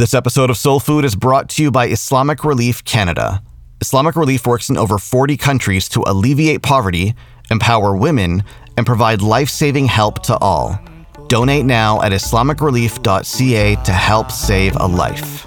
This episode of Soul Food is brought to you by Islamic Relief Canada. Islamic Relief works in over 40 countries to alleviate poverty, empower women, and provide life saving help to all. Donate now at IslamicRelief.ca to help save a life.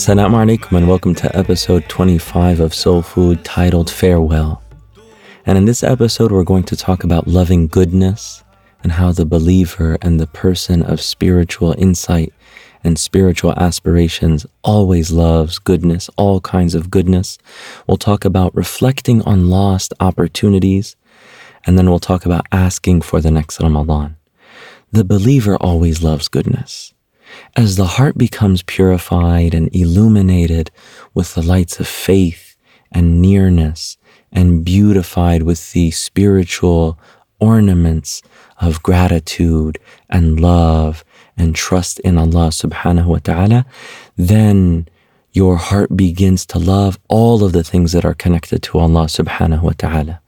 Assalamu alaikum and welcome to episode 25 of Soul Food titled Farewell. And in this episode, we're going to talk about loving goodness and how the believer and the person of spiritual insight and spiritual aspirations always loves goodness, all kinds of goodness. We'll talk about reflecting on lost opportunities, and then we'll talk about asking for the next Ramadan. The believer always loves goodness. As the heart becomes purified and illuminated with the lights of faith and nearness and beautified with the spiritual ornaments of gratitude and love and trust in Allah subhanahu wa ta'ala, then your heart begins to love all of the things that are connected to Allah subhanahu wa ta'ala.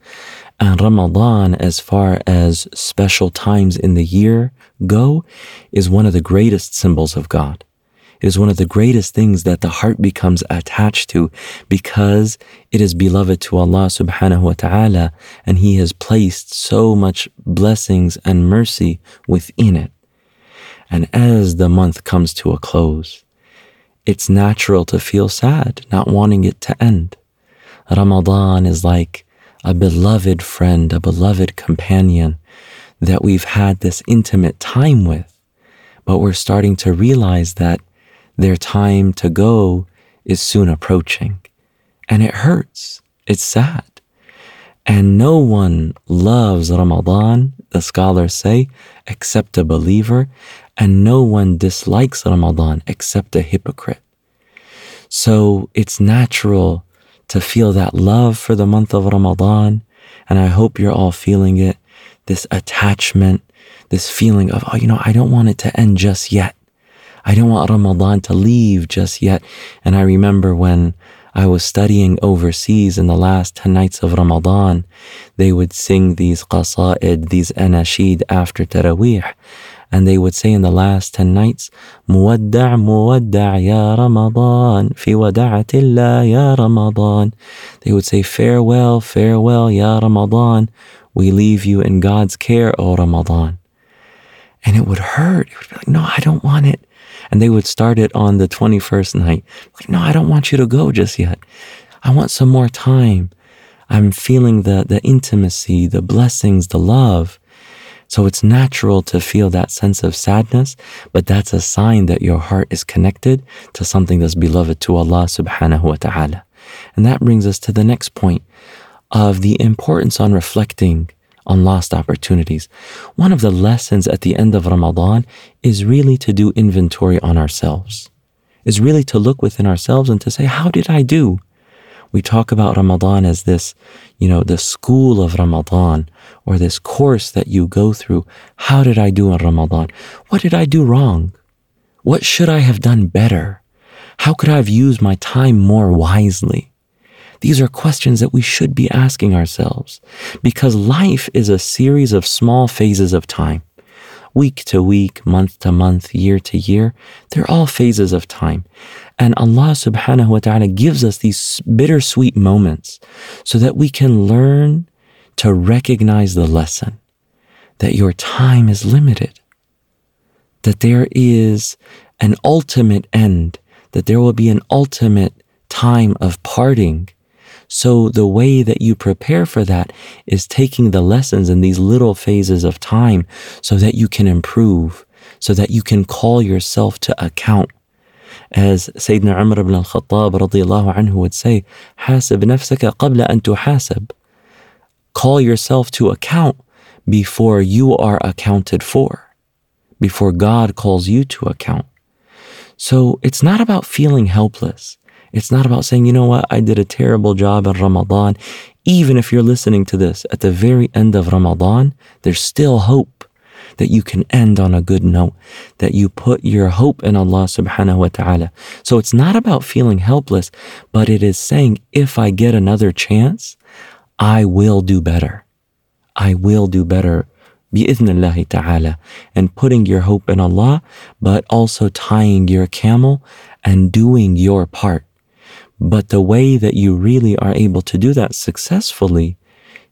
And Ramadan, as far as special times in the year go, is one of the greatest symbols of God. It is one of the greatest things that the heart becomes attached to because it is beloved to Allah subhanahu wa ta'ala and He has placed so much blessings and mercy within it. And as the month comes to a close, it's natural to feel sad, not wanting it to end. Ramadan is like a beloved friend, a beloved companion that we've had this intimate time with. But we're starting to realize that their time to go is soon approaching. And it hurts. It's sad. And no one loves Ramadan, the scholars say, except a believer, and no one dislikes Ramadan except a hypocrite. So it's natural to feel that love for the month of Ramadan. And I hope you're all feeling it this attachment, this feeling of, oh, you know, I don't want it to end just yet. I don't want Ramadan to leave just yet. And I remember when I was studying overseas in the last 10 nights of Ramadan, they would sing these qasa'id, these anashid after Taraweeh. And they would say in the last 10 nights, مودع مودع يا رمضان في ودعة الله يا رمضان. They would say, farewell, farewell, Ya Ramadan. We leave you in God's care, O Ramadan. And it would hurt. It would be like, no, I don't want it. And they would start it on the 21st night. Like, no, I don't want you to go just yet. I want some more time. I'm feeling the, the intimacy, the blessings, the love. So it's natural to feel that sense of sadness, but that's a sign that your heart is connected to something that's beloved to Allah subhanahu wa ta'ala. And that brings us to the next point of the importance on reflecting on lost opportunities. One of the lessons at the end of Ramadan is really to do inventory on ourselves, is really to look within ourselves and to say, how did I do? We talk about Ramadan as this, you know, the school of Ramadan or this course that you go through. How did I do in Ramadan? What did I do wrong? What should I have done better? How could I have used my time more wisely? These are questions that we should be asking ourselves because life is a series of small phases of time week to week, month to month, year to year. They're all phases of time. And Allah subhanahu wa ta'ala gives us these bittersweet moments so that we can learn to recognize the lesson that your time is limited, that there is an ultimate end, that there will be an ultimate time of parting so the way that you prepare for that is taking the lessons in these little phases of time so that you can improve, so that you can call yourself to account. As Sayyidina Umar ibn al-Khattab radiallahu anhu would say, حاسب نفسك قبل أن تحاسب. Call yourself to account before you are accounted for, before God calls you to account. So it's not about feeling helpless. It's not about saying, you know what, I did a terrible job in Ramadan. Even if you're listening to this at the very end of Ramadan, there's still hope that you can end on a good note, that you put your hope in Allah subhanahu wa ta'ala. So it's not about feeling helpless, but it is saying, if I get another chance, I will do better. I will do better bi'idhnillahi ta'ala and putting your hope in Allah, but also tying your camel and doing your part. But the way that you really are able to do that successfully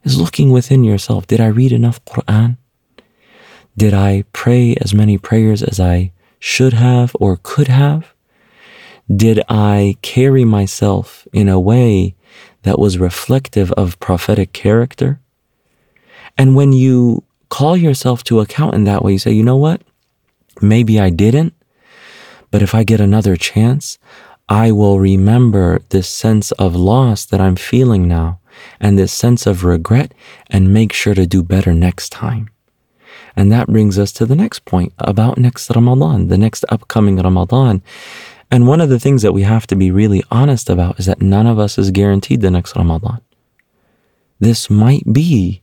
is looking within yourself. Did I read enough Quran? Did I pray as many prayers as I should have or could have? Did I carry myself in a way that was reflective of prophetic character? And when you call yourself to account in that way, you say, you know what? Maybe I didn't, but if I get another chance, I will remember this sense of loss that I'm feeling now and this sense of regret and make sure to do better next time. And that brings us to the next point about next Ramadan, the next upcoming Ramadan. And one of the things that we have to be really honest about is that none of us is guaranteed the next Ramadan. This might be,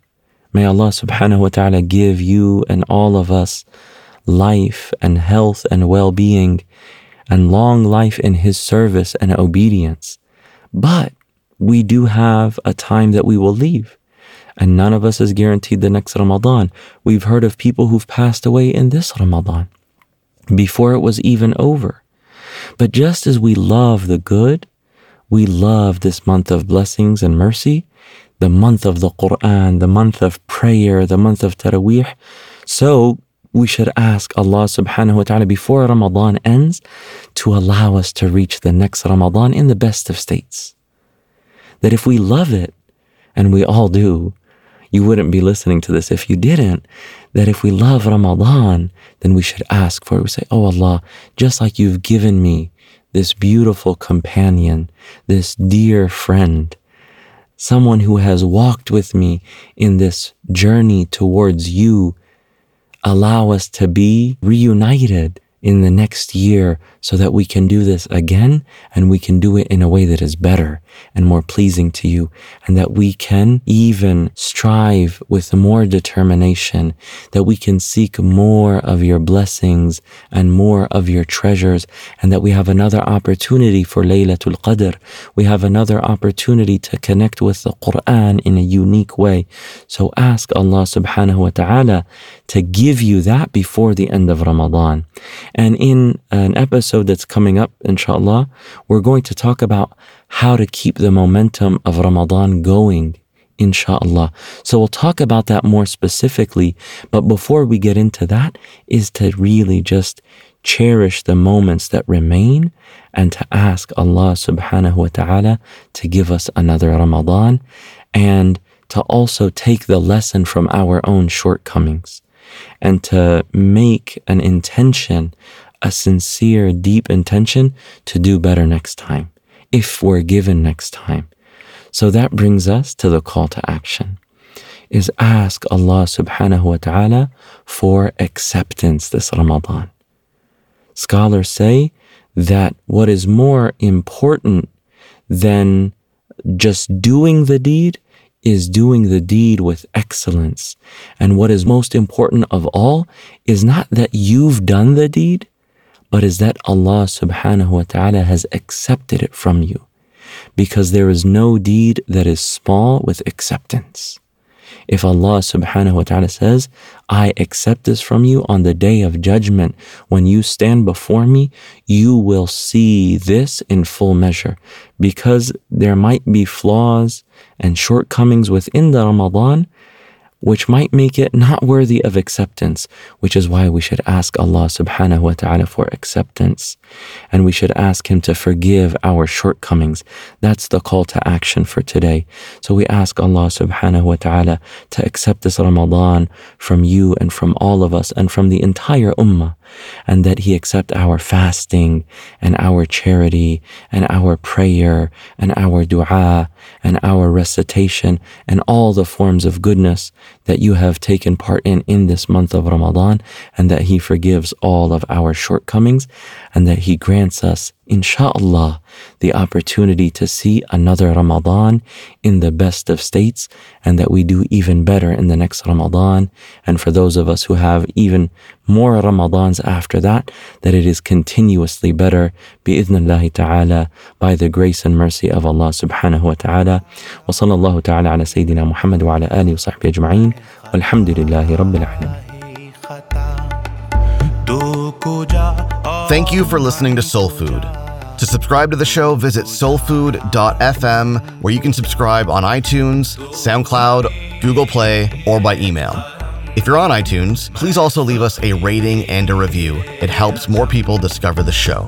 may Allah subhanahu wa ta'ala give you and all of us life and health and well being and long life in His service and obedience. But we do have a time that we will leave. And none of us is guaranteed the next Ramadan. We've heard of people who've passed away in this Ramadan before it was even over. But just as we love the good, we love this month of blessings and mercy, the month of the Quran, the month of prayer, the month of Taraweeh. So we should ask Allah subhanahu wa ta'ala before Ramadan ends to allow us to reach the next Ramadan in the best of states. That if we love it, and we all do, you wouldn't be listening to this if you didn't. That if we love Ramadan, then we should ask for it. We say, Oh Allah, just like you've given me this beautiful companion, this dear friend, someone who has walked with me in this journey towards you allow us to be reunited in the next year so that we can do this again and we can do it in a way that is better and more pleasing to you and that we can even strive with more determination that we can seek more of your blessings and more of your treasures and that we have another opportunity for Laylatul Qadr. We have another opportunity to connect with the Quran in a unique way. So ask Allah subhanahu wa ta'ala to give you that before the end of Ramadan and in an episode that's coming up, inshallah, we're going to talk about how to keep the momentum of Ramadan going, inshallah. So we'll talk about that more specifically. But before we get into that, is to really just cherish the moments that remain and to ask Allah subhanahu wa ta'ala to give us another Ramadan and to also take the lesson from our own shortcomings and to make an intention, a sincere, deep intention to do better next time, if we're given next time. So that brings us to the call to action is ask Allah subhanahu wa ta'ala for acceptance this Ramadan. Scholars say that what is more important than just doing the deed is doing the deed with excellence. And what is most important of all is not that you've done the deed, but is that Allah subhanahu wa ta'ala has accepted it from you. Because there is no deed that is small with acceptance. If Allah subhanahu wa ta'ala says, I accept this from you on the day of judgment, when you stand before me, you will see this in full measure. Because there might be flaws and shortcomings within the Ramadan, which might make it not worthy of acceptance, which is why we should ask Allah subhanahu wa ta'ala for acceptance. And we should ask Him to forgive our shortcomings. That's the call to action for today. So we ask Allah subhanahu wa ta'ala to accept this Ramadan from you and from all of us and from the entire ummah and that He accept our fasting and our charity and our prayer and our dua and our recitation and all the forms of goodness that you have taken part in in this month of Ramadan and that He forgives all of our shortcomings and that He grants us inshallah, the opportunity to see another Ramadan in the best of states and that we do even better in the next Ramadan. And for those of us who have even more Ramadans after that, that it is continuously better, bi'idhnillahi ta'ala, by the grace and mercy of Allah subhanahu wa ta'ala. Wa sallallahu ta'ala ala Sayyidina Muhammad wa ala alihi wa sahbihi ajma'in. Walhamdulillahi rabbil alamin. Thank you for listening to Soul Food. To subscribe to the show, visit soulfood.fm, where you can subscribe on iTunes, SoundCloud, Google Play, or by email. If you're on iTunes, please also leave us a rating and a review. It helps more people discover the show.